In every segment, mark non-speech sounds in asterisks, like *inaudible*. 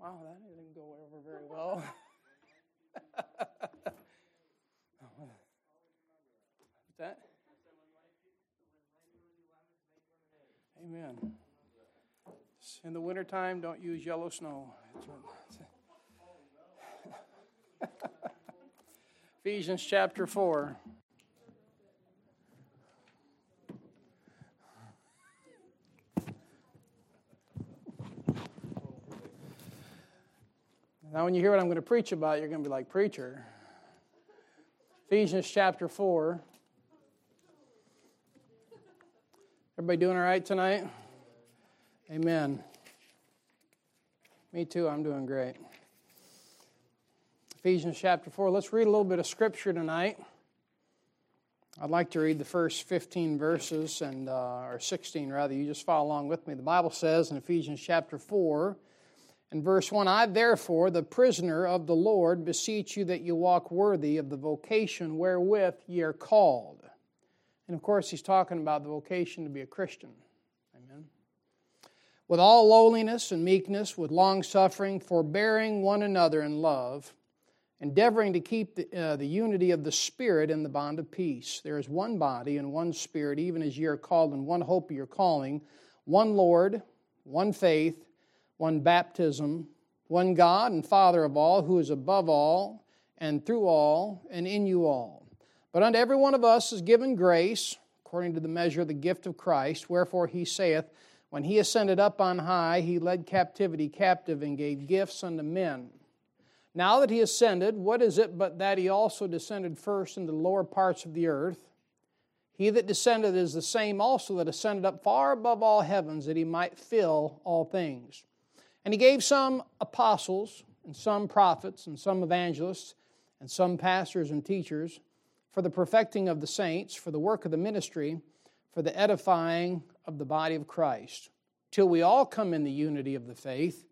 Wow, that didn't go over very well. *laughs* What's that? Amen. In the wintertime, don't use yellow snow. *laughs* Ephesians chapter 4. Now, when you hear what I'm going to preach about, you're going to be like, Preacher. Ephesians chapter 4. Everybody doing all right tonight? Amen. Me too, I'm doing great. Ephesians chapter 4. Let's read a little bit of scripture tonight. I'd like to read the first 15 verses, and uh, or 16 rather. You just follow along with me. The Bible says in Ephesians chapter 4 in verse 1 I, therefore, the prisoner of the Lord, beseech you that you walk worthy of the vocation wherewith ye are called. And of course, he's talking about the vocation to be a Christian. Amen. With all lowliness and meekness, with long suffering, forbearing one another in love, endeavoring to keep the, uh, the unity of the Spirit in the bond of peace. There is one body and one Spirit, even as ye are called in one hope of your calling, one Lord, one faith one baptism, one God and Father of all, who is above all, and through all, and in you all. But unto every one of us is given grace, according to the measure of the gift of Christ. Wherefore he saith, When he ascended up on high, he led captivity captive and gave gifts unto men. Now that he ascended, what is it but that he also descended first into the lower parts of the earth? He that descended is the same also that ascended up far above all heavens, that he might fill all things. And he gave some apostles, and some prophets, and some evangelists, and some pastors and teachers for the perfecting of the saints, for the work of the ministry, for the edifying of the body of Christ, till we all come in the unity of the faith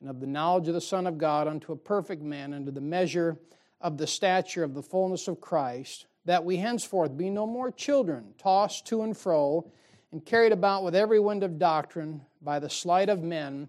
and of the knowledge of the Son of God unto a perfect man, unto the measure of the stature of the fullness of Christ, that we henceforth be no more children, tossed to and fro, and carried about with every wind of doctrine by the sleight of men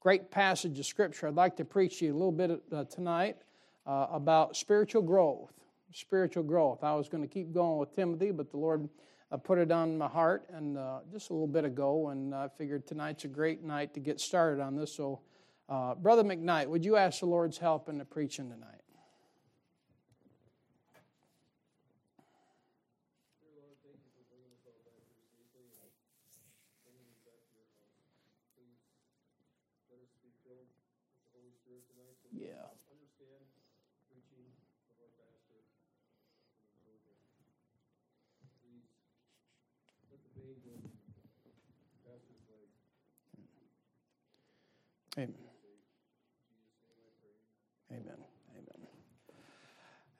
great passage of Scripture. I'd like to preach to you a little bit uh, tonight uh, about spiritual growth. Spiritual growth. I was going to keep going with Timothy, but the Lord uh, put it on my heart and uh, just a little bit ago, and I figured tonight's a great night to get started on this. So, uh, Brother McKnight, would you ask the Lord's help in the preaching tonight? Amen. Amen. Amen.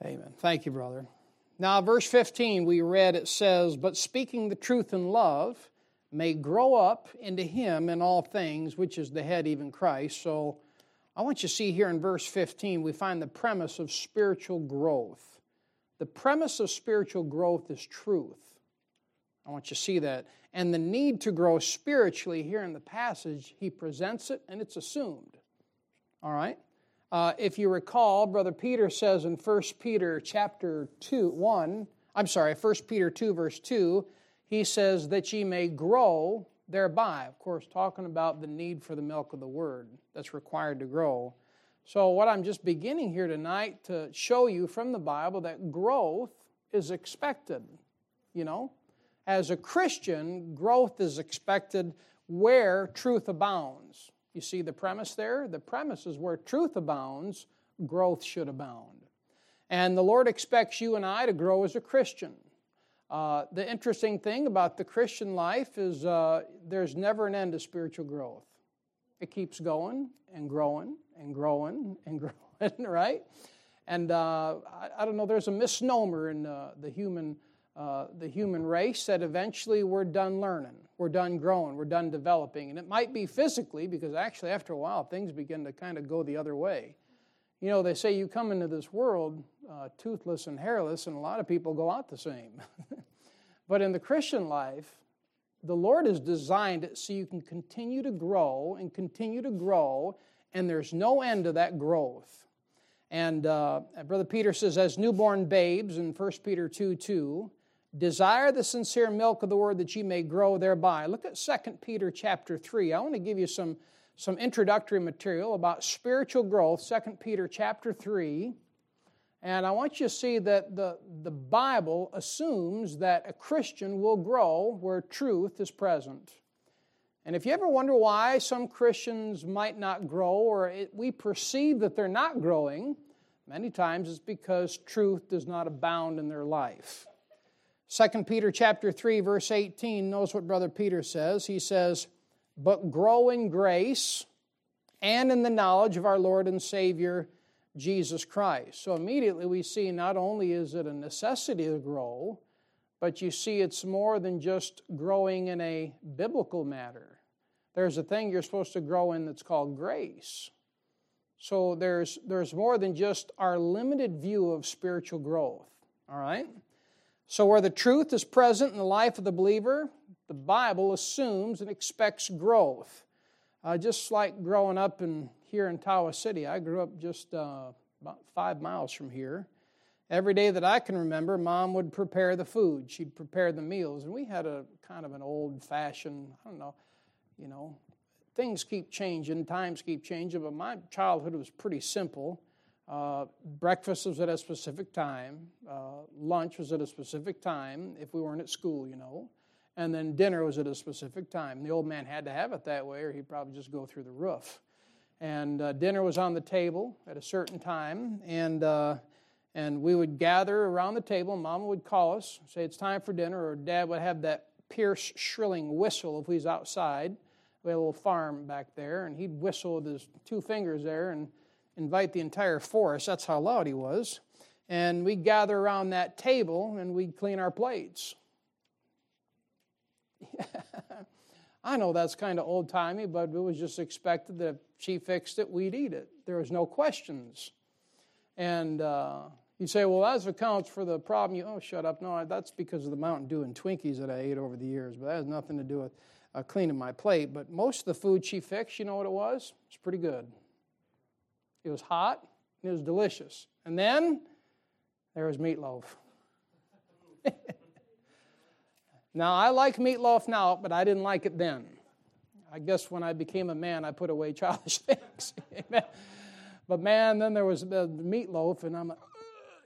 Amen. Thank you, brother. Now, verse 15, we read it says, But speaking the truth in love may grow up into him in all things, which is the head, even Christ. So I want you to see here in verse 15, we find the premise of spiritual growth. The premise of spiritual growth is truth. I want you to see that. And the need to grow spiritually here in the passage, he presents it and it's assumed. All right? Uh, if you recall, Brother Peter says in 1 Peter chapter 2, 1, I'm sorry, 1 Peter 2, verse 2, he says that ye may grow thereby. Of course, talking about the need for the milk of the word that's required to grow. So, what I'm just beginning here tonight to show you from the Bible that growth is expected. You know, as a Christian, growth is expected where truth abounds. You see the premise there? The premise is where truth abounds, growth should abound. And the Lord expects you and I to grow as a Christian. Uh, the interesting thing about the Christian life is uh, there's never an end to spiritual growth. It keeps going and growing and growing and *laughs* growing, right? And uh, I, I, don't know, there's a misnomer in uh, the human. Uh, the human race that eventually we're done learning, we're done growing, we're done developing. And it might be physically, because actually, after a while, things begin to kind of go the other way. You know, they say you come into this world uh, toothless and hairless, and a lot of people go out the same. *laughs* but in the Christian life, the Lord has designed it so you can continue to grow and continue to grow, and there's no end to that growth. And uh, Brother Peter says, as newborn babes in 1 Peter 2 2, desire the sincere milk of the word that ye may grow thereby. Look at 2 Peter chapter 3. I want to give you some, some introductory material about spiritual growth, 2 Peter chapter 3. And I want you to see that the, the Bible assumes that a Christian will grow where truth is present. And if you ever wonder why some Christians might not grow or it, we perceive that they're not growing, many times it's because truth does not abound in their life. 2 Peter chapter 3 verse 18 knows what brother Peter says. He says, "But grow in grace and in the knowledge of our Lord and Savior Jesus Christ. So immediately we see not only is it a necessity to grow, but you see it's more than just growing in a biblical matter. There's a thing you're supposed to grow in that's called grace. So there's, there's more than just our limited view of spiritual growth. All right? So, where the truth is present in the life of the believer, the Bible assumes and expects growth. Uh, just like growing up in here in Tawas City. I grew up just uh, about five miles from here. Every day that I can remember, mom would prepare the food. She'd prepare the meals. And we had a kind of an old fashioned, I don't know, you know, things keep changing, times keep changing, but my childhood was pretty simple. Uh, breakfast was at a specific time, uh, lunch was at a specific time if we weren't at school, you know, and then dinner was at a specific time. The old man had to have it that way, or he'd probably just go through the roof and uh, dinner was on the table at a certain time, and uh, and we would gather around the table. Mama would call us, say it's time for dinner, or Dad would have that pierce shrilling whistle if was outside. We had a little farm back there, and he'd whistle with his two fingers there and invite the entire forest. That's how loud he was. And we'd gather around that table and we'd clean our plates. *laughs* I know that's kind of old timey, but it was just expected that if she fixed it, we'd eat it. There was no questions. And uh, you say, well, that accounts for the problem. You, oh, shut up. No, that's because of the Mountain Dew and Twinkies that I ate over the years, but that has nothing to do with uh, cleaning my plate. But most of the food she fixed, you know what it was? It's pretty good. It was hot, it was delicious. And then there was meatloaf. *laughs* Now, I like meatloaf now, but I didn't like it then. I guess when I became a man, I put away *laughs* childish things. *laughs* but man, then there was the meatloaf, and I'm,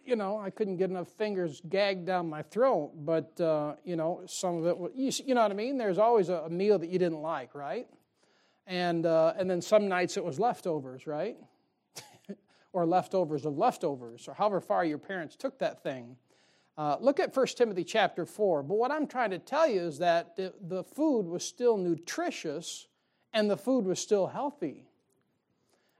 you know, I couldn't get enough fingers gagged down my throat. But, uh, you know, some of it, you, you know what I mean? There's always a meal that you didn't like, right? And, uh, and then some nights it was leftovers, right? Or leftovers of leftovers, or however far your parents took that thing. Uh, look at 1 Timothy chapter 4. But what I'm trying to tell you is that the, the food was still nutritious and the food was still healthy.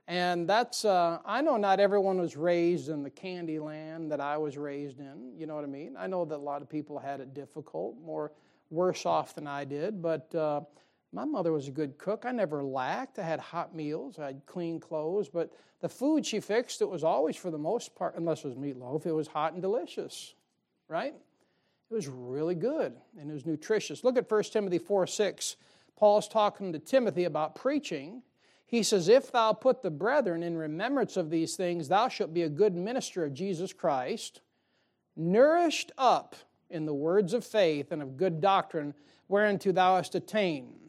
And that's, uh, I know not everyone was raised in the candy land that I was raised in. You know what I mean? I know that a lot of people had it difficult, more worse off than I did. But uh, my mother was a good cook. I never lacked. I had hot meals, I had clean clothes. But the food she fixed, it was always, for the most part, unless it was meatloaf, it was hot and delicious right? It was really good and it was nutritious. Look at 1 Timothy 4 6. Paul's talking to Timothy about preaching. He says, If thou put the brethren in remembrance of these things, thou shalt be a good minister of Jesus Christ, nourished up in the words of faith and of good doctrine, whereunto thou hast attained.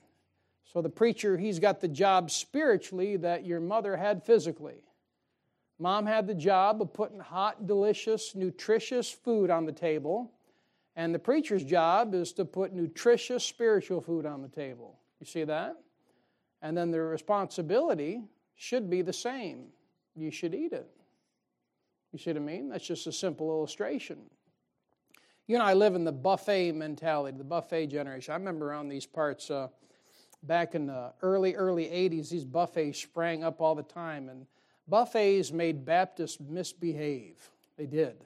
So the preacher, he's got the job spiritually that your mother had physically. Mom had the job of putting hot, delicious, nutritious food on the table, and the preacher's job is to put nutritious spiritual food on the table. You see that? And then the responsibility should be the same. You should eat it. You see what I mean? That's just a simple illustration. You know, I live in the buffet mentality, the buffet generation. I remember around these parts uh, back in the early, early 80s, these buffets sprang up all the time. And buffets made Baptists misbehave. They did.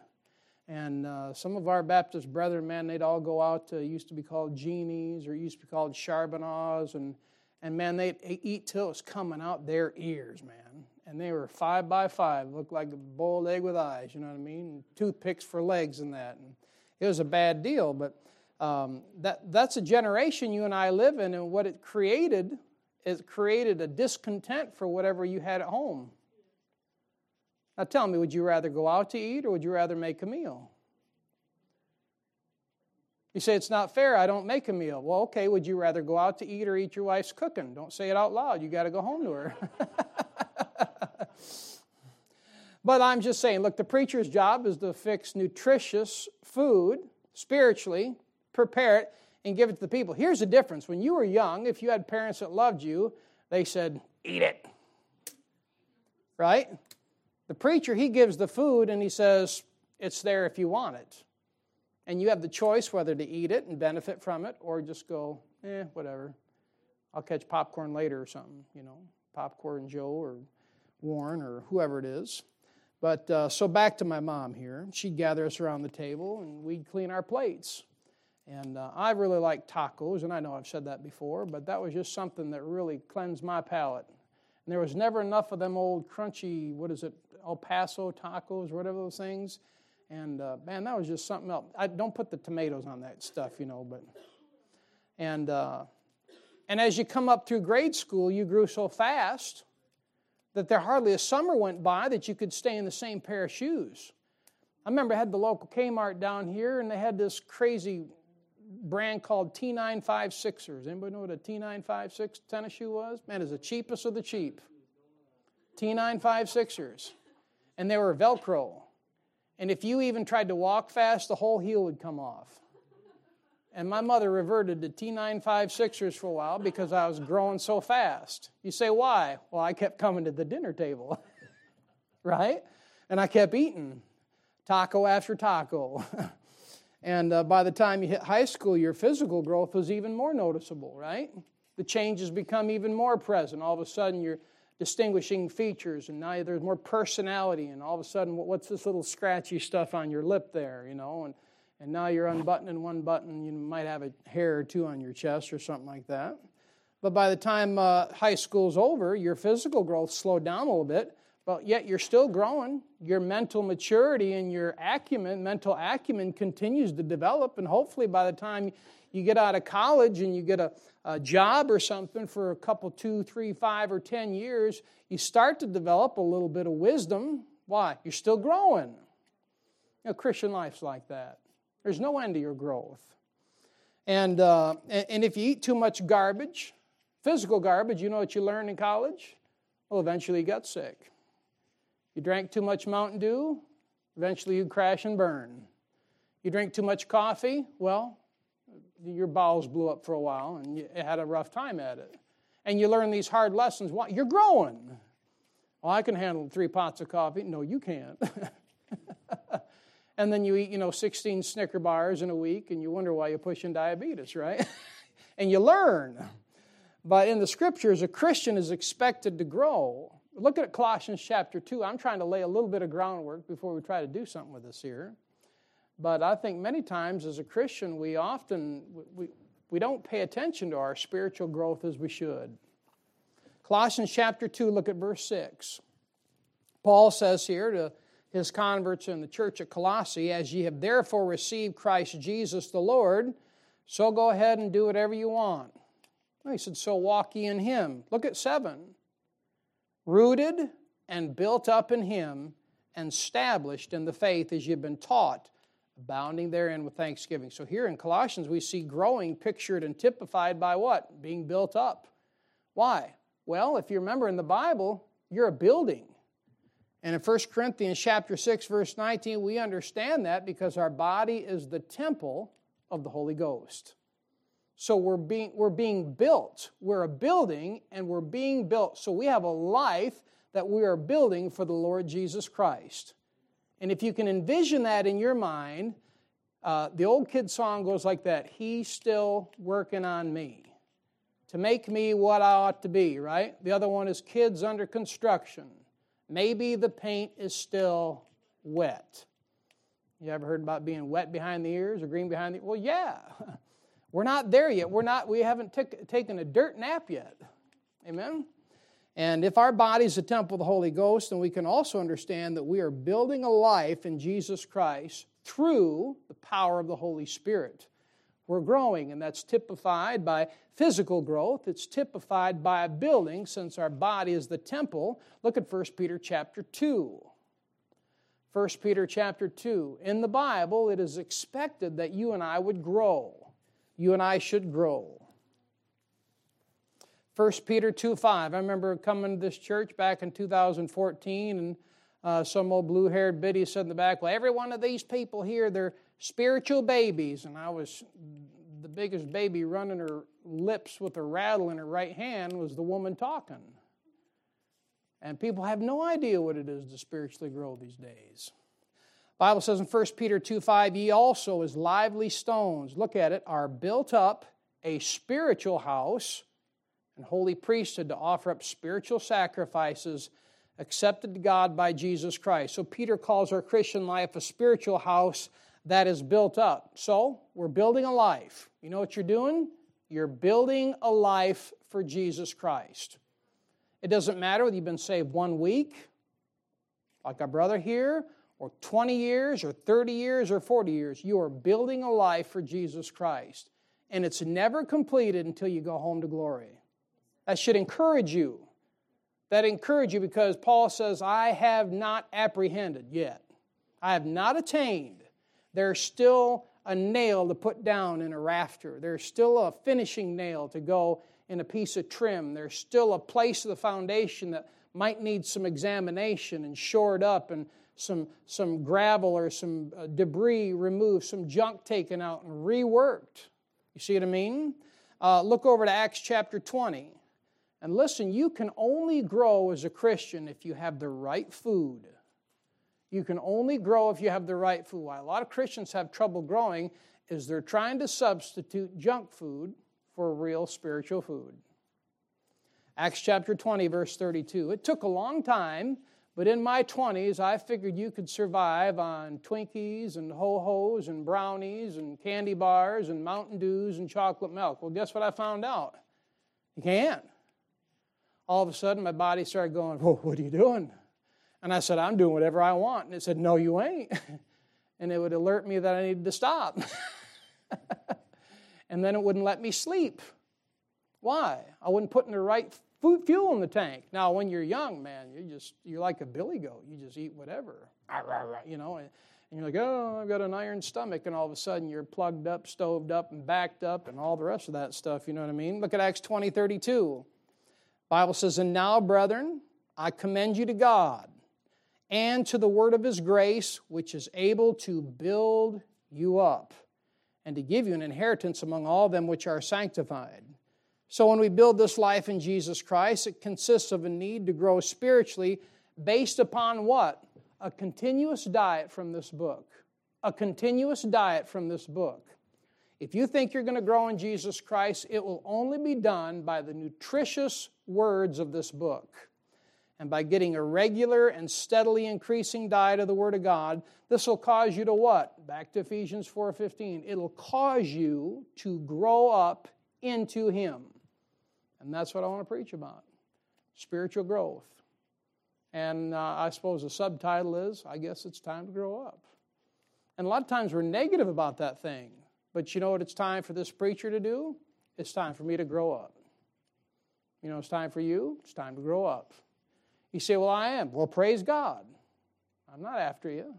And uh, some of our Baptist brethren, man, they'd all go out to, used to be called genies or used to be called charbonnages. And, and man, they'd eat till it was coming out their ears, man. And they were five by five, looked like a boiled egg with eyes, you know what I mean? And toothpicks for legs and that. And it was a bad deal. But um, that, that's a generation you and I live in, and what it created is created a discontent for whatever you had at home. Now tell me, would you rather go out to eat or would you rather make a meal? You say it's not fair, I don't make a meal. Well, okay, would you rather go out to eat or eat your wife's cooking? Don't say it out loud, you got to go home to her. *laughs* but I'm just saying, look, the preacher's job is to fix nutritious food spiritually, prepare it, and give it to the people. Here's the difference. When you were young, if you had parents that loved you, they said, eat it. Right? The preacher, he gives the food and he says, It's there if you want it. And you have the choice whether to eat it and benefit from it or just go, eh, whatever. I'll catch popcorn later or something, you know, Popcorn Joe or Warren or whoever it is. But uh, so back to my mom here. She'd gather us around the table and we'd clean our plates. And uh, I really like tacos, and I know I've said that before, but that was just something that really cleansed my palate. And there was never enough of them old crunchy, what is it, El Paso tacos, whatever those things. And uh, man, that was just something else. I don't put the tomatoes on that stuff, you know, but and uh, and as you come up through grade school, you grew so fast that there hardly a summer went by that you could stay in the same pair of shoes. I remember I had the local Kmart down here, and they had this crazy brand called T956ers. Anybody know what a T956 tennis shoe was? Man, it's the cheapest of the cheap. T956ers and they were Velcro. And if you even tried to walk fast, the whole heel would come off. And my mother reverted to T956ers for a while because I was growing so fast. You say, why? Well, I kept coming to the dinner table, *laughs* right? And I kept eating taco after taco. *laughs* and uh, by the time you hit high school, your physical growth was even more noticeable, right? The changes become even more present. All of a sudden, you're distinguishing features, and now there's more personality, and all of a sudden, what's this little scratchy stuff on your lip there, you know? And, and now you're unbuttoning one button, you might have a hair or two on your chest or something like that. But by the time uh, high school's over, your physical growth slowed down a little bit, but yet you're still growing. Your mental maturity and your acumen, mental acumen continues to develop, and hopefully by the time you get out of college and you get a, a job or something for a couple, two, three, five, or ten years, you start to develop a little bit of wisdom. Why? You're still growing. You know, Christian life's like that. There's no end to your growth. And, uh, and if you eat too much garbage, physical garbage, you know what you learn in college? Well, eventually you get sick. You drank too much Mountain Dew, eventually you crash and burn. You drink too much coffee, well, your bowels blew up for a while and you had a rough time at it. And you learn these hard lessons. Why? You're growing. Well, I can handle three pots of coffee. No, you can't. *laughs* and then you eat, you know, 16 Snicker bars in a week and you wonder why you're pushing diabetes, right? *laughs* and you learn. But in the scriptures, a Christian is expected to grow. Look at Colossians chapter 2. I'm trying to lay a little bit of groundwork before we try to do something with this here. But I think many times as a Christian, we often we, we don't pay attention to our spiritual growth as we should. Colossians chapter 2, look at verse 6. Paul says here to his converts in the church at Colossae, As ye have therefore received Christ Jesus the Lord, so go ahead and do whatever you want. He said, So walk ye in him. Look at 7. Rooted and built up in him, and established in the faith as you've been taught abounding therein with thanksgiving. So here in Colossians, we see growing pictured and typified by what? Being built up. Why? Well, if you remember in the Bible, you're a building. And in 1 Corinthians chapter 6, verse 19, we understand that because our body is the temple of the Holy Ghost. So we're being, we're being built. We're a building and we're being built. So we have a life that we are building for the Lord Jesus Christ. And if you can envision that in your mind, uh, the old kid song goes like that He's still working on me to make me what I ought to be, right? The other one is Kids Under Construction. maybe the paint is still wet. You ever heard about being wet behind the ears or green behind the Well, yeah. *laughs* We're not there yet. We're not we haven't t- taken a dirt nap yet. Amen. And if our body is a temple of the Holy Ghost, then we can also understand that we are building a life in Jesus Christ through the power of the Holy Spirit. We're growing, and that's typified by physical growth. It's typified by a building, since our body is the temple. Look at 1 Peter chapter 2. 1 Peter chapter 2. In the Bible, it is expected that you and I would grow. You and I should grow. 1 Peter 2 5. I remember coming to this church back in 2014, and uh, some old blue haired biddy said in the back, Well, every one of these people here, they're spiritual babies. And I was the biggest baby running her lips with a rattle in her right hand was the woman talking. And people have no idea what it is to spiritually grow these days. Bible says in 1 Peter 2 5, ye also as lively stones, look at it, are built up a spiritual house and holy priesthood to offer up spiritual sacrifices accepted to God by Jesus Christ. So Peter calls our Christian life a spiritual house that is built up. So we're building a life. You know what you're doing? You're building a life for Jesus Christ. It doesn't matter whether you've been saved one week, like our brother here, or 20 years, or 30 years, or 40 years. You are building a life for Jesus Christ. And it's never completed until you go home to glory. That should encourage you. That encourage you because Paul says, I have not apprehended yet. I have not attained. There's still a nail to put down in a rafter. There's still a finishing nail to go in a piece of trim. There's still a place of the foundation that might need some examination and shored up and some, some gravel or some uh, debris removed, some junk taken out and reworked. You see what I mean? Uh, look over to Acts chapter 20. And listen, you can only grow as a Christian if you have the right food. You can only grow if you have the right food. Why a lot of Christians have trouble growing is they're trying to substitute junk food for real spiritual food. Acts chapter 20, verse 32. It took a long time, but in my 20s, I figured you could survive on Twinkies and Ho Ho's and brownies and candy bars and Mountain Dews and chocolate milk. Well, guess what I found out? You can't. All of a sudden, my body started going, Whoa, what are you doing? And I said, I'm doing whatever I want. And it said, No, you ain't. *laughs* And it would alert me that I needed to stop. *laughs* and then it wouldn't let me sleep. Why? I wasn't putting the right fuel in the tank. Now, when you're young, man, you just you're like a billy goat. You just eat whatever, you know. And, you're like, oh, I've got an iron stomach, and all of a sudden you're plugged up, stoved up, and backed up, and all the rest of that stuff. You know what I mean? Look at Acts 20, 32. Bible says, And now, brethren, I commend you to God and to the word of his grace, which is able to build you up and to give you an inheritance among all them which are sanctified. So, when we build this life in Jesus Christ, it consists of a need to grow spiritually based upon what? A continuous diet from this book. A continuous diet from this book. If you think you're going to grow in Jesus Christ, it will only be done by the nutritious words of this book and by getting a regular and steadily increasing diet of the word of god this will cause you to what back to ephesians 4.15 it'll cause you to grow up into him and that's what i want to preach about spiritual growth and uh, i suppose the subtitle is i guess it's time to grow up and a lot of times we're negative about that thing but you know what it's time for this preacher to do it's time for me to grow up you know it's time for you it's time to grow up you say, Well, I am. Well, praise God. I'm not after you.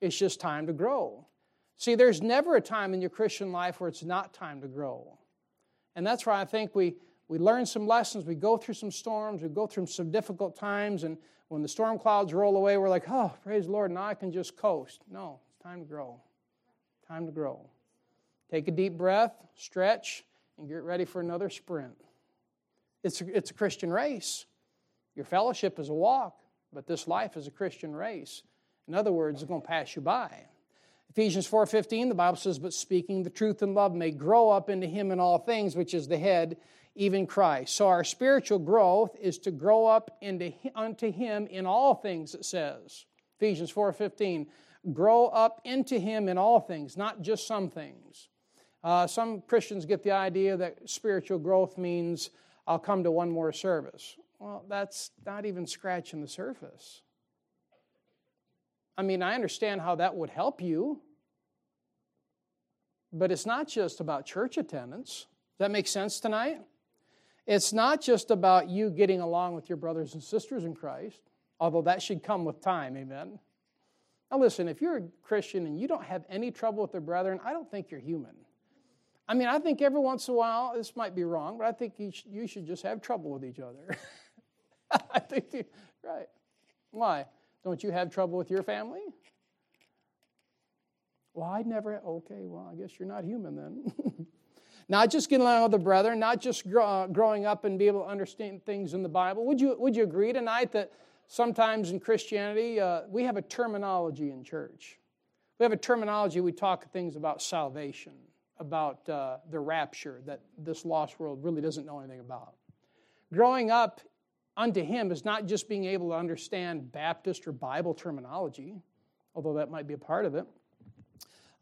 It's just time to grow. See, there's never a time in your Christian life where it's not time to grow. And that's why I think we, we learn some lessons, we go through some storms, we go through some difficult times, and when the storm clouds roll away, we're like, oh, praise the Lord, now I can just coast. No, it's time to grow. Time to grow. Take a deep breath, stretch, and get ready for another sprint. It's a, it's a Christian race. Your fellowship is a walk, but this life is a Christian race. In other words, it's going to pass you by. Ephesians 4:15 the Bible says but speaking the truth in love may grow up into him in all things which is the head even Christ. So our spiritual growth is to grow up into, unto him in all things, it says. Ephesians 4:15. Grow up into him in all things, not just some things. Uh, some Christians get the idea that spiritual growth means I'll come to one more service. Well, that's not even scratching the surface. I mean, I understand how that would help you, but it's not just about church attendance. Does that make sense tonight? It's not just about you getting along with your brothers and sisters in Christ, although that should come with time, amen. Now, listen, if you're a Christian and you don't have any trouble with the brethren, I don't think you're human. I mean, I think every once in a while, this might be wrong, but I think you, should just have trouble with each other. *laughs* I think, you, right. Why? Don't you have trouble with your family? Well, I'd never, okay, well, I guess you're not human then. *laughs* not just getting along with the brethren, not just grow, uh, growing up and be able to understand things in the Bible. Would you, would you agree tonight that sometimes in Christianity, uh, we have a terminology in church? We have a terminology, we talk things about salvation, about uh, the rapture that this lost world really doesn't know anything about. Growing up unto Him is not just being able to understand Baptist or Bible terminology, although that might be a part of it.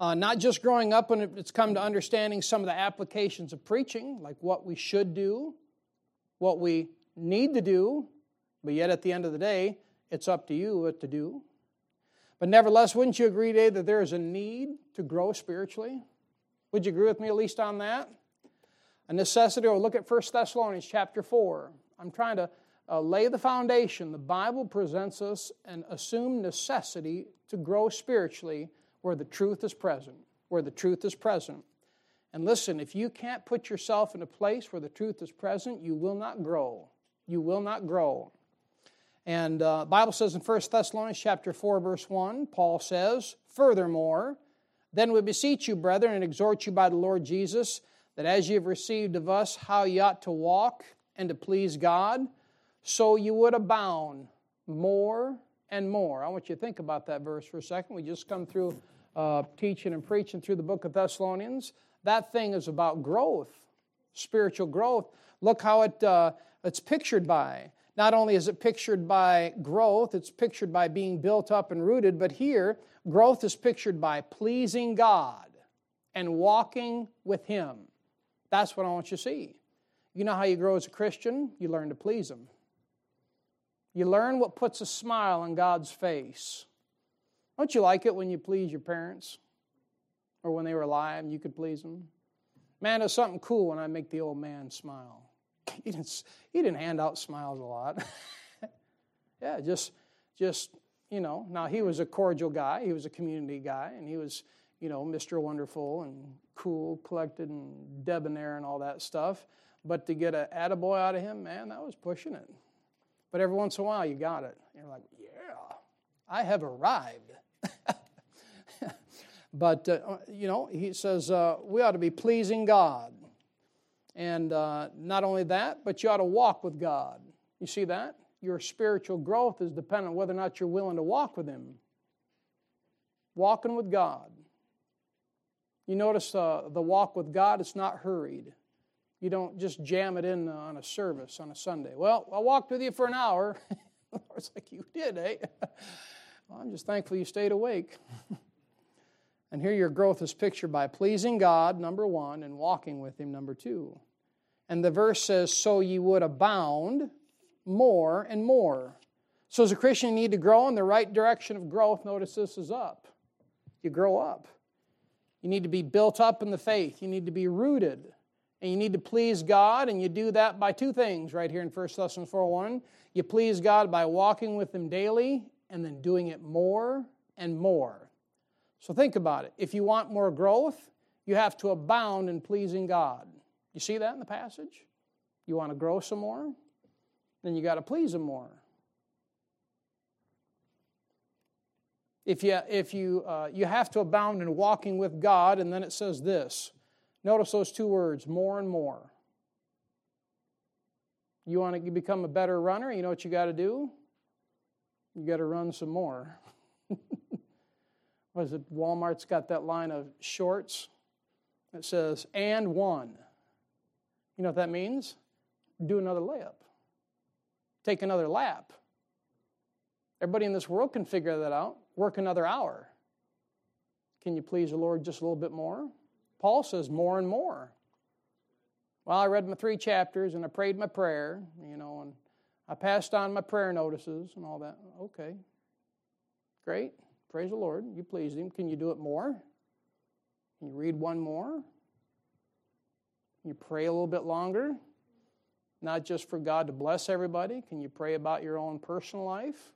Uh, not just growing up when it's come to understanding some of the applications of preaching, like what we should do, what we need to do, but yet at the end of the day, it's up to you what to do. But nevertheless, wouldn't you agree Dave, that there is a need to grow spiritually? Would you agree with me at least on that? A necessity, or look at 1 Thessalonians chapter 4. I'm trying to uh, lay the foundation. The Bible presents us an assumed necessity to grow spiritually where the truth is present, where the truth is present. And listen, if you can't put yourself in a place where the truth is present, you will not grow. You will not grow. And uh, Bible says in 1 Thessalonians chapter 4, verse 1, Paul says, Furthermore, then we beseech you, brethren, and exhort you by the Lord Jesus, that as you have received of us how you ought to walk and to please God, so you would abound more and more. I want you to think about that verse for a second. We just come through uh, teaching and preaching through the book of Thessalonians. That thing is about growth, spiritual growth. Look how it, uh, it's pictured by. Not only is it pictured by growth, it's pictured by being built up and rooted, but here, growth is pictured by pleasing God and walking with Him. That's what I want you to see. You know how you grow as a Christian? You learn to please Him. You learn what puts a smile on God's face. Don't you like it when you please your parents? Or when they were alive and you could please them? Man, it's something cool when I make the old man smile. *laughs* He didn't, he didn't hand out smiles a lot. *laughs* yeah, just, just, you know, now he was a cordial guy. He was a community guy, and he was, you know, Mr. Wonderful and cool, collected, and debonair and all that stuff. But to get an attaboy out of him, man, that was pushing it. But every once in a while, you got it. You're like, yeah, I have arrived. *laughs* but, uh, you know, he says uh, we ought to be pleasing God. And uh, not only that, but you ought to walk with God. You see that? Your spiritual growth is dependent on whether or not you're willing to walk with Him. Walking with God. You notice uh, the walk with God, it's not hurried. You don't just jam it in on a service on a Sunday. Well, I walked with you for an hour. *laughs* it's like you did, eh? *laughs* well, I'm just thankful you stayed awake. *laughs* and here your growth is pictured by pleasing God, number one, and walking with Him, number two. And the verse says, So ye would abound more and more. So, as a Christian, you need to grow in the right direction of growth. Notice this is up. You grow up. You need to be built up in the faith. You need to be rooted and you need to please God, and you do that by two things right here in 1 Thessalonians 4 1. You please God by walking with Him daily and then doing it more and more. So think about it. If you want more growth, you have to abound in pleasing God. You see that in the passage? You want to grow some more? Then you got to please Him more. If you, if you, uh, you have to abound in walking with God, and then it says this Notice those two words more and more. You want to become a better runner? You know what you got to do? You got to run some more. *laughs* Was it Walmart's got that line of shorts that says, and one. You know what that means? do another layup, take another lap. Everybody in this world can figure that out. Work another hour. Can you please the Lord just a little bit more? Paul says more and more. Well, I read my three chapters and I prayed my prayer, you know, and I passed on my prayer notices and all that. Okay. Great. Praise the Lord. You pleased Him. Can you do it more? Can you read one more? Can you pray a little bit longer? Not just for God to bless everybody. Can you pray about your own personal life?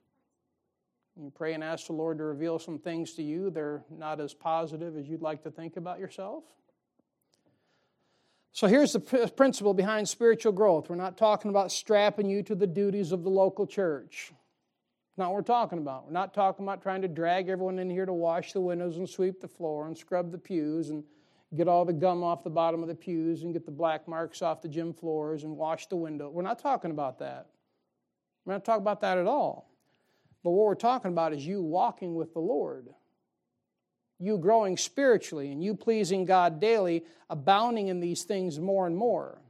You pray and ask the Lord to reveal some things to you They're not as positive as you'd like to think about yourself? So here's the principle behind spiritual growth. We're not talking about strapping you to the duties of the local church. Not what we're talking about. We're not talking about trying to drag everyone in here to wash the windows and sweep the floor and scrub the pews and get all the gum off the bottom of the pews and get the black marks off the gym floors and wash the window. We're not talking about that. We're not talking about that at all. But what we're talking about is you walking with the Lord you growing spiritually and you pleasing God daily, abounding in these things more and more.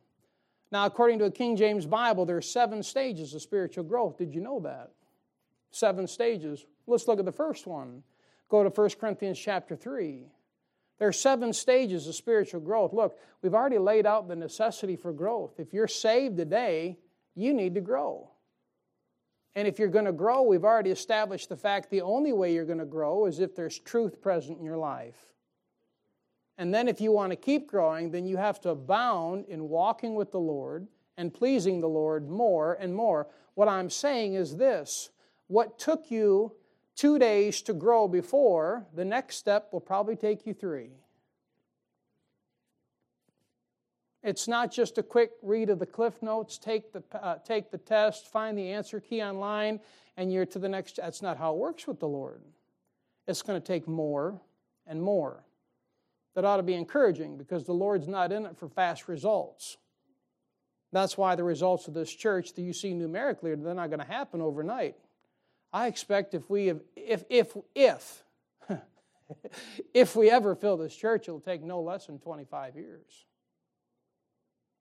Now, according to a King James Bible, there are seven stages of spiritual growth. Did you know that? Seven stages. Let's look at the first one. Go to 1 Corinthians chapter 3. There are seven stages of spiritual growth. Look, we've already laid out the necessity for growth. If you're saved today, you need to grow. And if you're going to grow, we've already established the fact the only way you're going to grow is if there's truth present in your life. And then if you want to keep growing, then you have to abound in walking with the Lord and pleasing the Lord more and more. What I'm saying is this what took you two days to grow before, the next step will probably take you three. It's not just a quick read of the cliff notes, take the, uh, take the test, find the answer key online, and you're to the next. That's not how it works with the Lord. It's going to take more and more. That ought to be encouraging because the Lord's not in it for fast results. That's why the results of this church that you see numerically, they're not going to happen overnight. I expect if we have, if, if, if, *laughs* if we ever fill this church, it'll take no less than 25 years.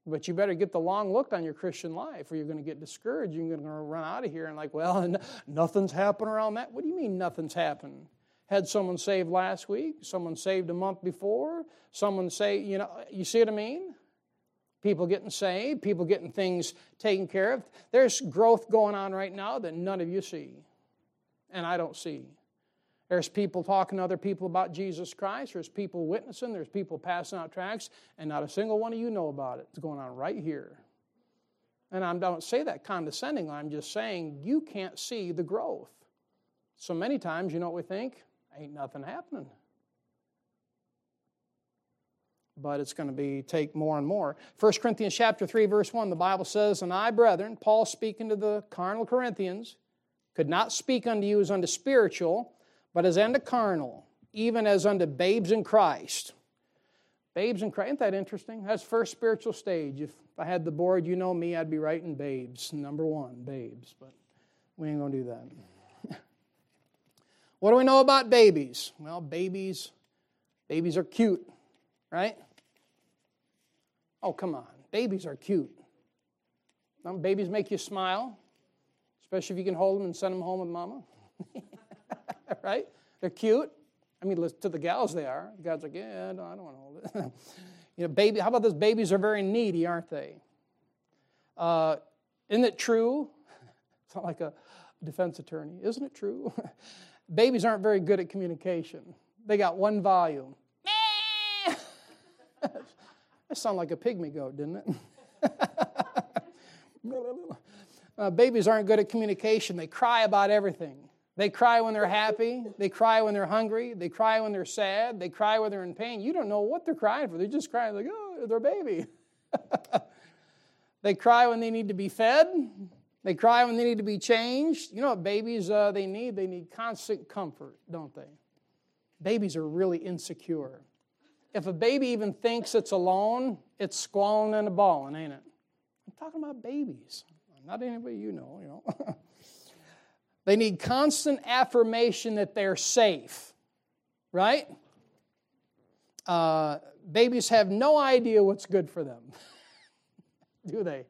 But you better get the long look on your Christian life or you're going to get discouraged. You're going to run out of here and, like, well, nothing's happened around that. What do you mean nothing's happened? Had someone saved last week, someone saved a month before, someone say, you know, you see what I mean? People getting saved, people getting things taken care of. There's growth going on right now that none of you see, and I don't see. There's people talking to other people about Jesus Christ. There's people witnessing. There's people passing out tracts, and not a single one of you know about it. It's going on right here. And I don't say that condescendingly. I'm just saying you can't see the growth. So many times, you know what we think? Ain't nothing happening. But it's going to be take more and more. 1 Corinthians chapter 3, verse 1, the Bible says, And I, brethren, Paul speaking to the carnal Corinthians, could not speak unto you as unto spiritual but as unto carnal, even as unto babes in Christ. Babes in Christ, isn't that interesting? That's first spiritual stage. If I had the board, you know me, I'd be writing babes. Number one, babes, but we ain't gonna do that. *laughs* what do we know about babies? Well, babies, babies are cute, right? Oh, come on. Babies are cute. babies make you smile, especially if you can hold them and send them home with mama. *laughs* *laughs* right? They're cute. I mean, to the gals they are. The guys like, yeah, no, I don't want to hold it. *laughs* you know, baby. How about this? Babies are very needy, aren't they? Uh, isn't it true? *laughs* It's not like a defense attorney. Isn't it true? Babies aren't very good at communication. They got one volume. that sounded like a pygmy goat, didn't it? uh, babies aren't good at communication. They cry about everything. They cry when they're happy. They cry when they're hungry. They cry when they're sad. They cry when they're in pain. You don't know what they're crying for. They're just crying like, oh, their baby. *laughs* they cry when they need to be fed. They cry when they need to be changed. You know what babies uh, they need? They need constant comfort, don't they? Babies are really insecure. If a baby even thinks it's alone, it's squalling and a bawling, ain't it? I'm talking about babies, not anybody you know. You know. *laughs* They need constant affirmation that they're safe, right? Uh, babies have no idea what's good for them, *laughs* do they? If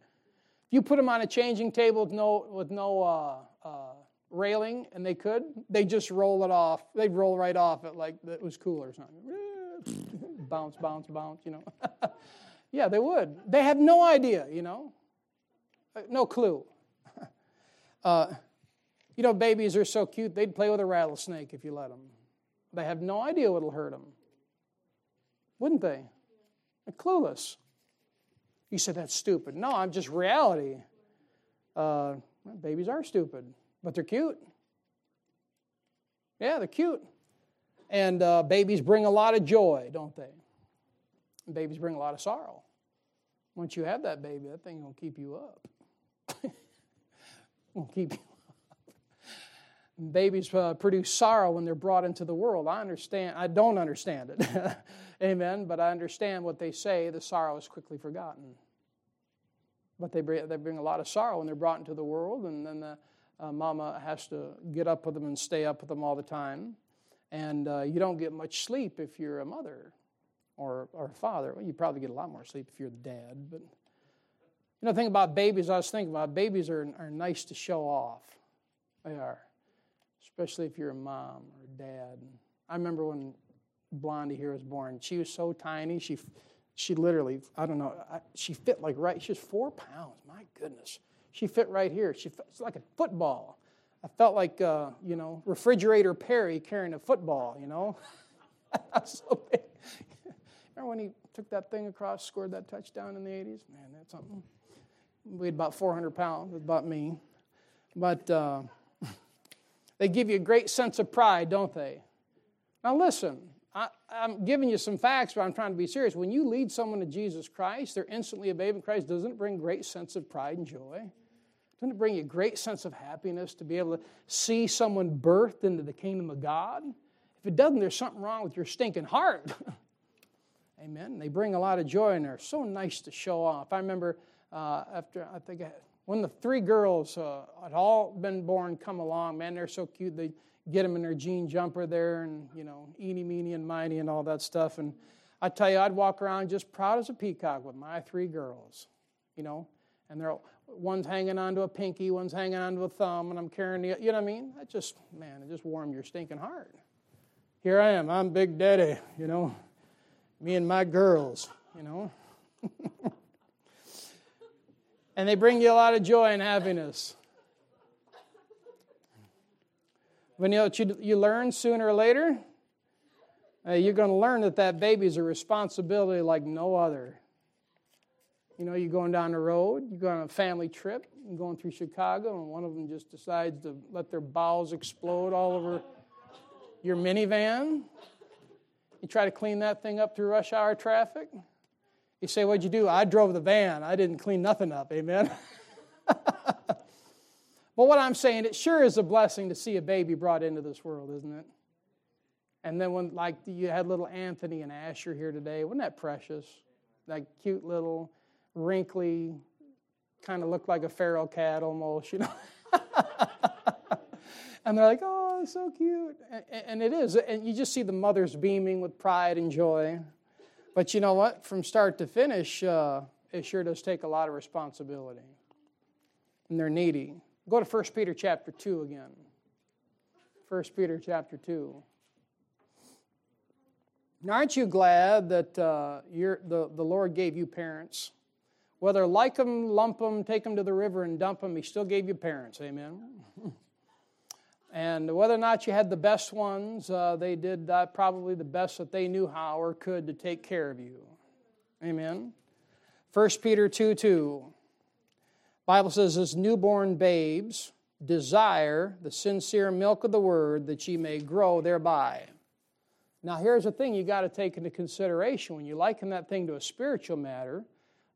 you put them on a changing table with no, with no uh, uh, railing, and they could, they just roll it off. They'd roll right off it like it was cool or something. *laughs* bounce, bounce, bounce, you know. *laughs* yeah, they would. They have no idea, you know. Uh, no clue. You know, babies are so cute, they'd play with a rattlesnake if you let them. They have no idea what'll hurt them. Wouldn't they? They're clueless. You said that's stupid. No, I'm just reality. Uh, babies are stupid, but they're cute. Yeah, they're cute. And uh, babies bring a lot of joy, don't they? And babies bring a lot of sorrow. Once you have that baby, that thing will keep you up. *laughs* will keep you. Babies uh, produce sorrow when they're brought into the world. I understand. I don't understand it. *laughs* Amen. But I understand what they say. The sorrow is quickly forgotten. But they bring, they bring a lot of sorrow when they're brought into the world, and then the uh, mama has to get up with them and stay up with them all the time. And uh, you don't get much sleep if you're a mother or, or a father. Well, you probably get a lot more sleep if you're the dad. But you know, the thing about babies, I was thinking about babies are, are nice to show off. They are, especially if you're a mom or a dad. I remember when Blondie here was born. She was so tiny. She, she literally, I don't know, she fit like right. She was four pounds. My goodness, she fit right here. She fit, like a football. I felt like, uh, you know, refrigerator Perry carrying a football, you know. *laughs* so big. Remember when he took that thing across, scored that touchdown in the 80s? Man, that's something. Weighed about 400 pounds, about me. But uh, they give you a great sense of pride, don't they? Now, listen, I, am giving you some facts, but I'm trying to be serious. When you lead someone to Jesus Christ, they're instantly a babe in Christ. Doesn't it bring great sense of pride and joy? Doesn't it bring you a great sense of happiness to be able to see someone birthed into the kingdom of God? If it doesn't, there's something wrong with your stinking heart. *laughs* Amen. They bring a lot of joy and they're so nice to show off. I remember uh, after, I think, when the three girls uh, had all been born come along, man, they're so cute. They get them in their jean jumper there and, you know, eeny, meeny, and miny and all that stuff. And I tell you, I'd walk around just proud as a peacock with my three girls, you know, and they're one's hanging onto a pinky, one's hanging onto a thumb, and I'm carrying the, you know what I mean? That just, man, it just warmed your stinking heart. Here I am, I'm Big Daddy, you know, me and my girls, you know. *laughs* and they bring you a lot of joy and happiness. But you know what you, you learn sooner or later? Uh, you're going to learn that that baby is a responsibility like no other. You know, you're going down the road, you're going on a family trip, you're going through Chicago, and one of them just decides to let their bowels explode all over your minivan. You try to clean that thing up through rush hour traffic. You say, What'd you do? I drove the van. I didn't clean nothing up. Amen. *laughs* But what I'm saying, it sure is a blessing to see a baby brought into this world, isn't it? And then when, like, you had little Anthony and Asher here today, wasn't that precious? That cute little, wrinkly, kind of looked like a feral cat almost, you know? *laughs* and they're like, oh, so cute. And it is. And you just see the mothers beaming with pride and joy. But you know what? From start to finish, uh, it sure does take a lot of responsibility. And they're needy. Go to 1 Peter chapter 2 again. 1 Peter chapter 2. Now, aren't you glad that uh, the, the Lord gave you parents? Whether like them, lump them, take them to the river and dump them, He still gave you parents. Amen. *laughs* and whether or not you had the best ones, uh, they did uh, probably the best that they knew how or could to take care of you. Amen. 1 Peter 2 2. Bible says, as newborn babes desire the sincere milk of the word that ye may grow thereby. Now, here's the thing you got to take into consideration when you liken that thing to a spiritual matter.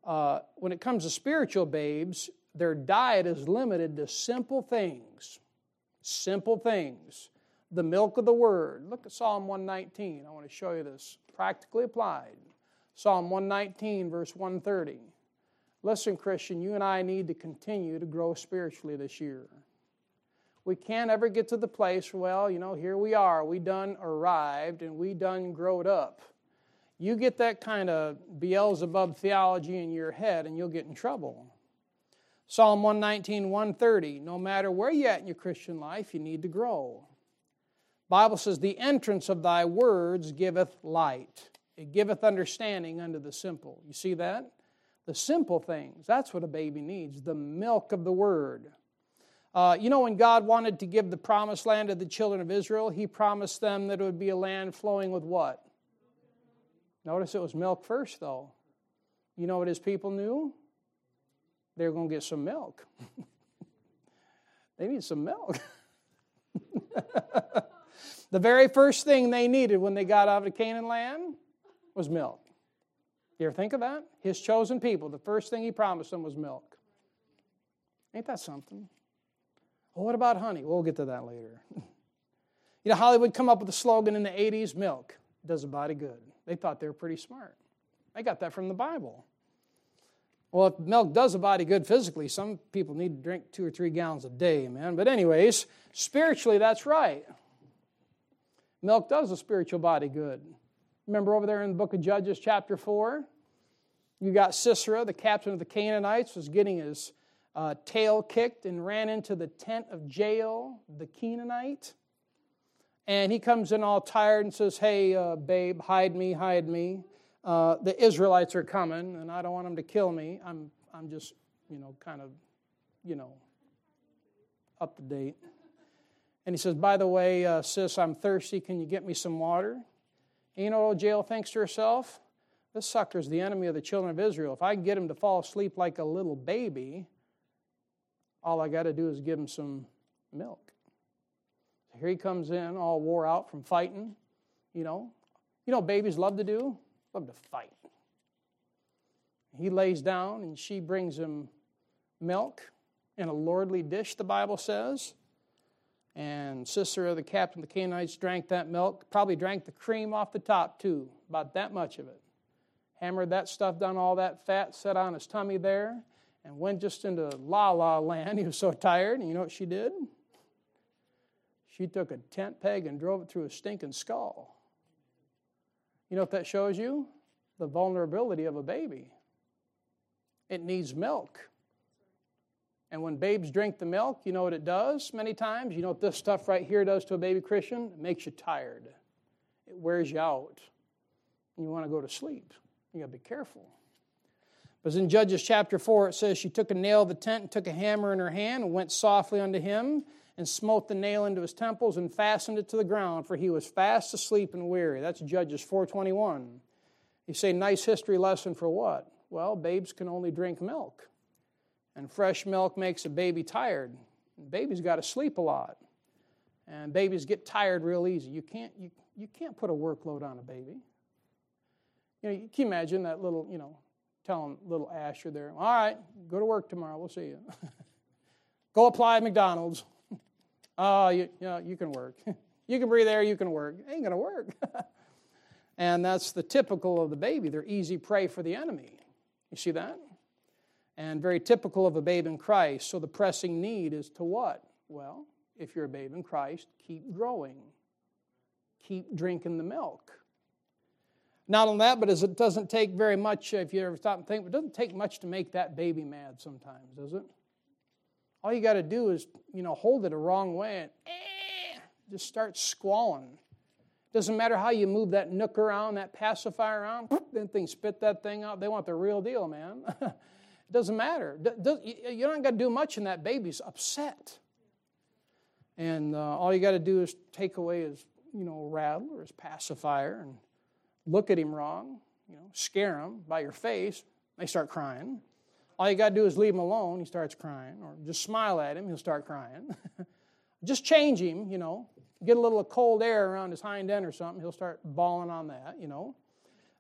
Uh, when it comes to spiritual babes, their diet is limited to simple things. Simple things. The milk of the word. Look at Psalm 119. I want to show you this practically applied. Psalm 119, verse 130. Listen, Christian, you and I need to continue to grow spiritually this year. We can't ever get to the place, well, you know, here we are, we done arrived and we done growed up. You get that kind of Beelzebub theology in your head and you'll get in trouble. Psalm 119, 130. No matter where you're at in your Christian life, you need to grow. Bible says, The entrance of thy words giveth light. It giveth understanding unto the simple. You see that? The simple things. That's what a baby needs the milk of the word. Uh, you know, when God wanted to give the promised land to the children of Israel, He promised them that it would be a land flowing with what? Notice it was milk first, though. You know what His people knew? They were going to get some milk. *laughs* they need some milk. *laughs* the very first thing they needed when they got out of the Canaan land was milk. You ever think of that? His chosen people, the first thing He promised them was milk. Ain't that something? Well, what about honey? We'll get to that later. *laughs* you know, Hollywood come up with a slogan in the 80s milk does a body good. They thought they were pretty smart. They got that from the Bible. Well, if milk does a body good physically, some people need to drink two or three gallons a day, man. But, anyways, spiritually, that's right. Milk does a spiritual body good. Remember over there in the book of Judges, chapter 4? You got Sisera, the captain of the Canaanites, was getting his uh, tail kicked and ran into the tent of Jael, the Canaanite. And he comes in all tired and says, Hey, uh, babe, hide me, hide me. Uh, the Israelites are coming, and I don't want them to kill me. I'm, I'm just, you know, kind of, you know, up to date. And he says, By the way, uh, sis, I'm thirsty. Can you get me some water? And you know what Jael thinks to herself? This sucker's the enemy of the children of Israel. If I can get him to fall asleep like a little baby, all I got to do is give him some milk. So here he comes in, all wore out from fighting. You know, you know, babies love to do love to fight. He lays down, and she brings him milk in a lordly dish. The Bible says. And Sisera, the captain of the Canaanites, drank that milk. Probably drank the cream off the top too, about that much of it. Hammered that stuff down, all that fat, set on his tummy there and went just into la la land. *laughs* He was so tired. And you know what she did? She took a tent peg and drove it through his stinking skull. You know what that shows you? The vulnerability of a baby. It needs milk. And when babes drink the milk, you know what it does many times? You know what this stuff right here does to a baby Christian? It makes you tired, it wears you out. You want to go to sleep. You got to be careful. But in Judges chapter 4, it says, She took a nail of the tent and took a hammer in her hand and went softly unto him and smote the nail into his temples and fastened it to the ground, for he was fast asleep and weary. That's Judges 421. You say, nice history lesson for what? Well, babes can only drink milk. And fresh milk makes a baby tired. Babies got to sleep a lot. And babies get tired real easy. You can't, you, you can't put a workload on a baby. You know, you can imagine that little, you know, telling little Asher there, all right, go to work tomorrow, we'll see you. *laughs* go apply at McDonald's. Oh, you, you, know, you can work. *laughs* you can breathe air, you can work. It ain't going to work. *laughs* and that's the typical of the baby. They're easy prey for the enemy. You see that? And very typical of a babe in Christ. So the pressing need is to what? Well, if you're a babe in Christ, keep growing, keep drinking the milk. Not only that, but as it doesn't take very much, if you ever stop and think, it doesn't take much to make that baby mad sometimes, does it? All you got to do is, you know, hold it a wrong way and eh, just start squalling. Doesn't matter how you move that nook around, that pacifier around, *laughs* then things spit that thing out. They want the real deal, man. it *laughs* doesn't matter. You don't got to do much, and that baby's upset. And uh, all you got to do is take away his, you know, rattle or his pacifier and look at him wrong, you know, scare him by your face. They start crying. All you got to do is leave him alone, he starts crying, or just smile at him, he'll start crying. *laughs* just change him, you know. Get a little cold air around his hind end or something, he'll start bawling on that, you know.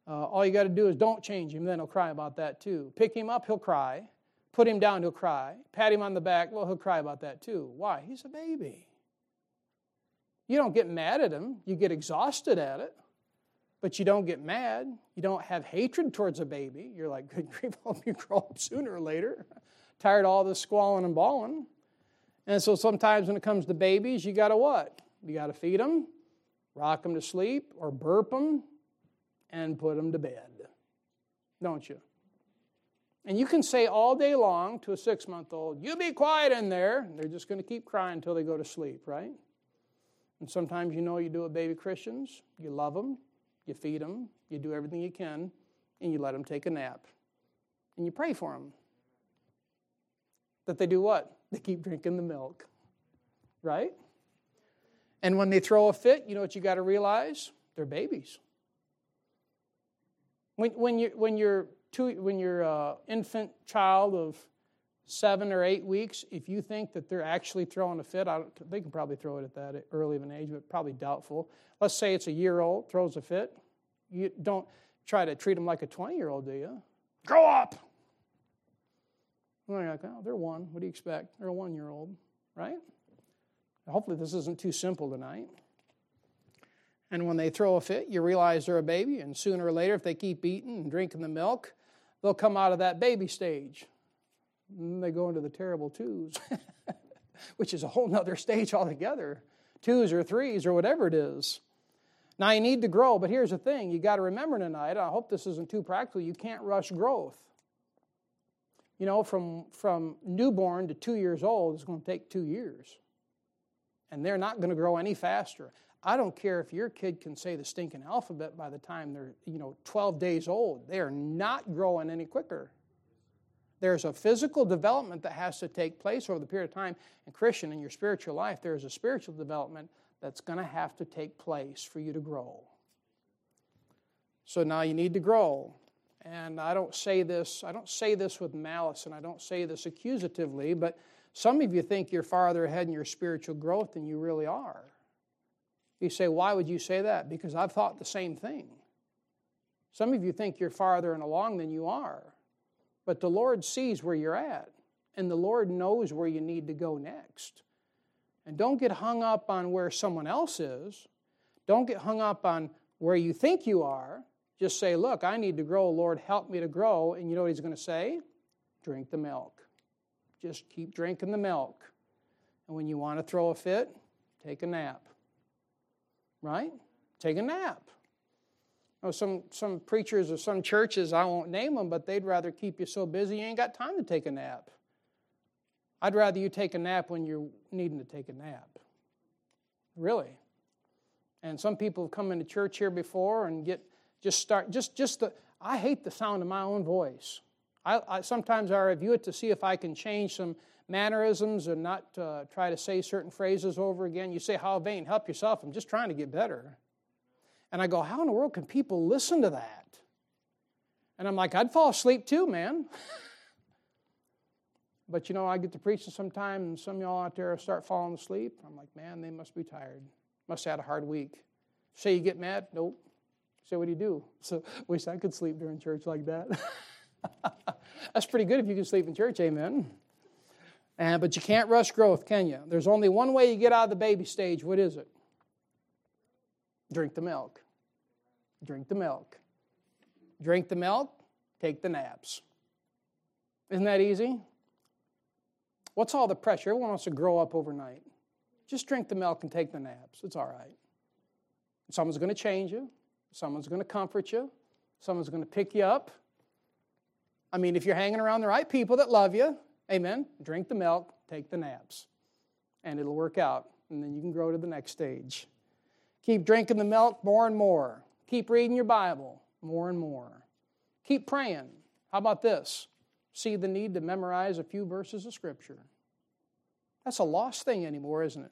Uh, all you got to do is don't change him, then he'll cry about that too. Pick him up, he'll cry. Put him down, he'll cry. Pat him on the back, well, he'll cry about that too. Why? He's a baby. You don't get mad at him, you get exhausted at it. But you don't get mad. You don't have hatred towards a baby. You're like, good *laughs* grief, I hope you grow up sooner or later. *laughs* Tired of all this squalling and bawling. And so sometimes when it comes to babies, you got to what? You got to feed them, rock them to sleep, or burp them, and put them to bed. Don't you? And you can say all day long to a six month old, You be quiet in there. they're just going to keep crying until they go to sleep, right? And sometimes you know you do it, baby Christians. You love them, you feed them, you do everything you can, and you let them take a nap. And you pray for them. That they do what? *laughs* They keep drinking the milk, right? And when they throw a fit, you know what you got to realize? They're babies. When, when, you, when you're two, when you're an infant child of seven or eight weeks, if you think that they're actually throwing a fit, they can probably throw it at that early of an age, but probably doubtful. Let's say it's a year old, throws a fit. You don't try to treat them like a 20 year old, do you? Grow up! you're like, oh, they're one. What do you expect? They're a one year old, right? Hopefully, this isn't too simple tonight. And when they throw a fit, you realize they're a baby, and sooner or later, if they keep eating and drinking the milk, they'll come out of that baby stage. And they go into the terrible twos, *laughs* which is a whole other stage altogether. Twos or threes or whatever it is. Now you need to grow, but here's the thing you got to remember tonight, I hope this isn't too practical, you can't rush growth. You know, from, from newborn to two years old, it's going to take two years. And they're not going to grow any faster. I don't care if your kid can say the stinking alphabet by the time they're, you know, 12 days old. They are not growing any quicker. There's a physical development that has to take place over the period of time. And Christian, in your spiritual life, there's a spiritual development that's going to have to take place for you to grow. So now you need to grow. And I don't say this, I don't say this with malice and I don't say this accusatively, but some of you think you're farther ahead in your spiritual growth than you really are. You say, why would you say that? Because I've thought the same thing. Some of you think you're farther and along than you are. But the Lord sees where you're at, and the Lord knows where you need to go next. And don't get hung up on where someone else is. Don't get hung up on where you think you are. Just say, Look, I need to grow. Lord, help me to grow. And you know what He's going to say? Drink the milk. Just keep drinking the milk. And when you want to throw a fit, take a nap right? Take a nap. Know, some, some preachers or some churches, I won't name them, but they'd rather keep you so busy you ain't got time to take a nap. I'd rather you take a nap when you're needing to take a nap. Really. And some people have come into church here before and get just start just just the I hate the sound of my own voice. I, I sometimes I review it to see if I can change some mannerisms and not uh, try to say certain phrases over again. You say, How vain? Help yourself. I'm just trying to get better. And I go, How in the world can people listen to that? And I'm like, I'd fall asleep too, man. *laughs* but you know, I get to preaching sometime, and some y'all out there start falling asleep. I'm like, Man, they must be tired. Must have had a hard week. Say you get mad? Nope. Say, what do you do? *laughs* So, wish I could sleep during church like that. *laughs* That's pretty good if you can sleep in church, amen. And, but you can't rush growth, can you? There's only one way you get out of the baby stage. What is it? Drink the milk. Drink the milk. Drink the milk, take the naps. Isn't that easy? What's all the pressure? Everyone wants to grow up overnight. Just drink the milk and take the naps. It's all right. Someone's going to change you, someone's going to comfort you, someone's going to pick you up. I mean, if you're hanging around the right people that love you, Amen. Drink the milk, take the naps, and it'll work out. And then you can grow to the next stage. Keep drinking the milk more and more. Keep reading your Bible more and more. Keep praying. How about this? See the need to memorize a few verses of Scripture. That's a lost thing anymore, isn't it?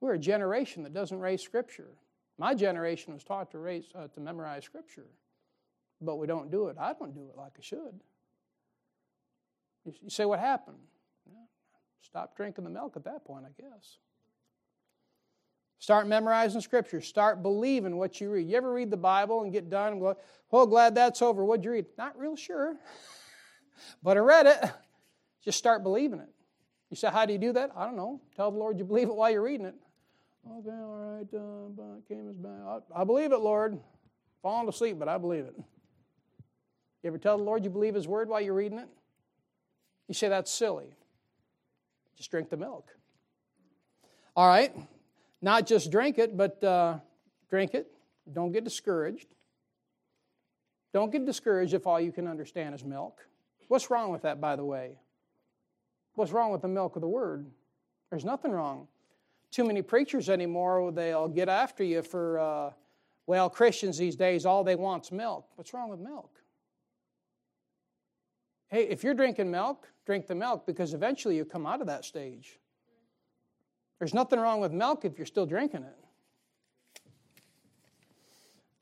We're a generation that doesn't raise Scripture. My generation was taught to, raise, uh, to memorize Scripture, but we don't do it. I don't do it like I should. You say, what happened? Stop drinking the milk at that point, I guess. Start memorizing Scripture. Start believing what you read. You ever read the Bible and get done and go, well, glad that's over. What'd you read? Not real sure. *laughs* but I read it. Just start believing it. You say, how do you do that? I don't know. Tell the Lord you believe it while you're reading it. Okay, all right. Uh, came as bad. I, I believe it, Lord. Falling asleep, but I believe it. You ever tell the Lord you believe His word while you're reading it? You say that's silly. Just drink the milk. All right. Not just drink it, but uh, drink it. Don't get discouraged. Don't get discouraged if all you can understand is milk. What's wrong with that, by the way? What's wrong with the milk of the word? There's nothing wrong. Too many preachers anymore, they'll get after you for, uh, well, Christians these days, all they want's milk. What's wrong with milk? Hey, if you're drinking milk, drink the milk because eventually you come out of that stage. There's nothing wrong with milk if you're still drinking it.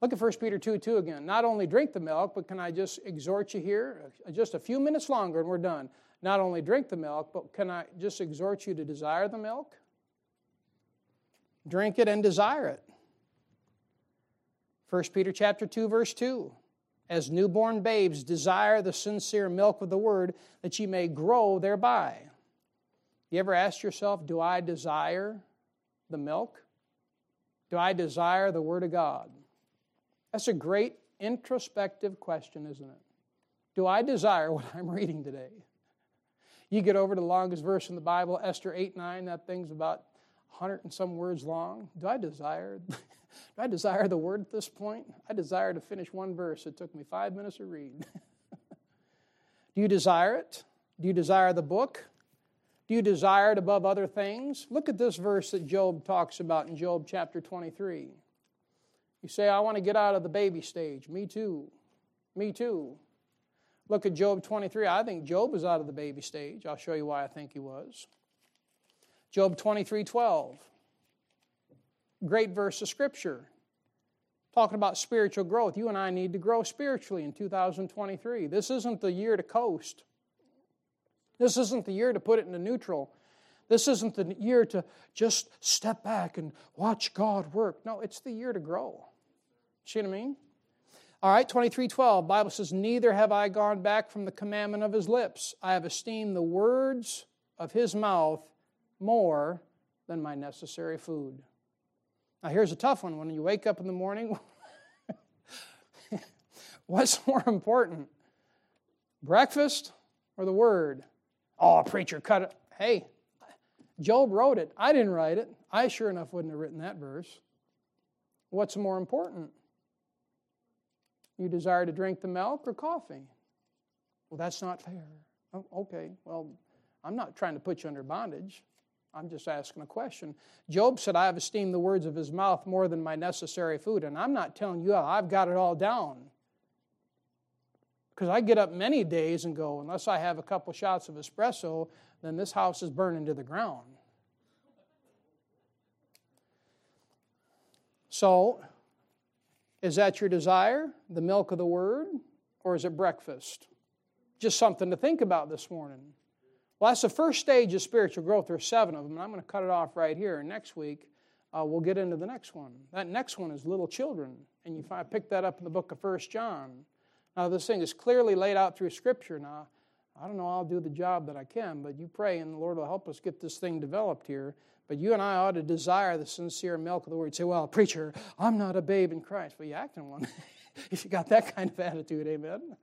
Look at 1 Peter 2 2 again. Not only drink the milk, but can I just exhort you here? Uh, just a few minutes longer and we're done. Not only drink the milk, but can I just exhort you to desire the milk? Drink it and desire it. 1 Peter chapter 2 verse 2 as newborn babes desire the sincere milk of the word that ye may grow thereby. You ever ask yourself, do I desire the milk? Do I desire the word of God? That's a great introspective question, isn't it? Do I desire *laughs* what I'm reading today? You get over to the longest verse in the Bible, Esther 8 9, that thing's about 100 and some words long. Do I desire *laughs* Do I desire the word at this point? I desire to finish one verse. It took me five minutes to read. *laughs* Do you desire it? Do you desire the book? Do you desire it above other things? Look at this verse that Job talks about in Job chapter 23. You say, I want to get out of the baby stage. Me too. Me too. Look at Job 23. I think Job was out of the baby stage. I'll show you why I think he was. Job 23 12 great verse of Scripture. Talking about spiritual growth. You and I need to grow spiritually in 2023. This isn't the year to coast. This isn't the year to put it into neutral. This isn't the year to just step back and watch God work. No, it's the year to grow. See what I mean? All right, 23:12, Bible says, Neither have I gone back from the commandment of his lips. I have esteemed the words of his mouth more than my necessary food. Now, here's a tough one. When you wake up in the morning, *laughs* what's more important? Breakfast or the Word? Oh, preacher, cut it. Hey, Job wrote it. I didn't write it. I sure enough wouldn't have written that verse. What's more important? You desire to drink the milk or coffee? Well, that's not fair. Oh, okay, well, I'm not trying to put you under bondage. I'm just asking a question. Job said, I have esteemed the words of his mouth more than my necessary food. And I'm not telling you I've got it all down. Because I get up many days and go, unless I have a couple shots of espresso, then this house is burning to the ground. So, is that your desire, the milk of the word, or is it breakfast? Just something to think about this morning. Well, that's the first stage of spiritual growth. There are seven of them, and I'm going to cut it off right here. And next week, uh, we'll get into the next one. That next one is little children, and you find, pick that up in the book of First John. Now, this thing is clearly laid out through Scripture. Now, I don't know, I'll do the job that I can, but you pray, and the Lord will help us get this thing developed here. But you and I ought to desire the sincere milk of the word. Say, well, preacher, I'm not a babe in Christ. Well, you acting one *laughs* if you got that kind of attitude, amen.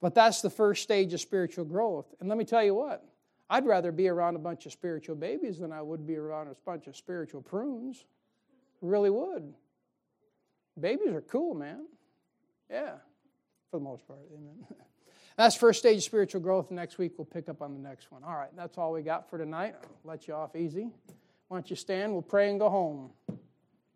But that's the first stage of spiritual growth. And let me tell you what, I'd rather be around a bunch of spiritual babies than I would be around a bunch of spiritual prunes. Really would. Babies are cool, man. Yeah, for the most part. Amen. *laughs* That's first stage spiritual growth. Next week we'll pick up on the next one. All right, that's all we got for tonight. I'll let you off easy. Why don't you stand? We'll pray and go home.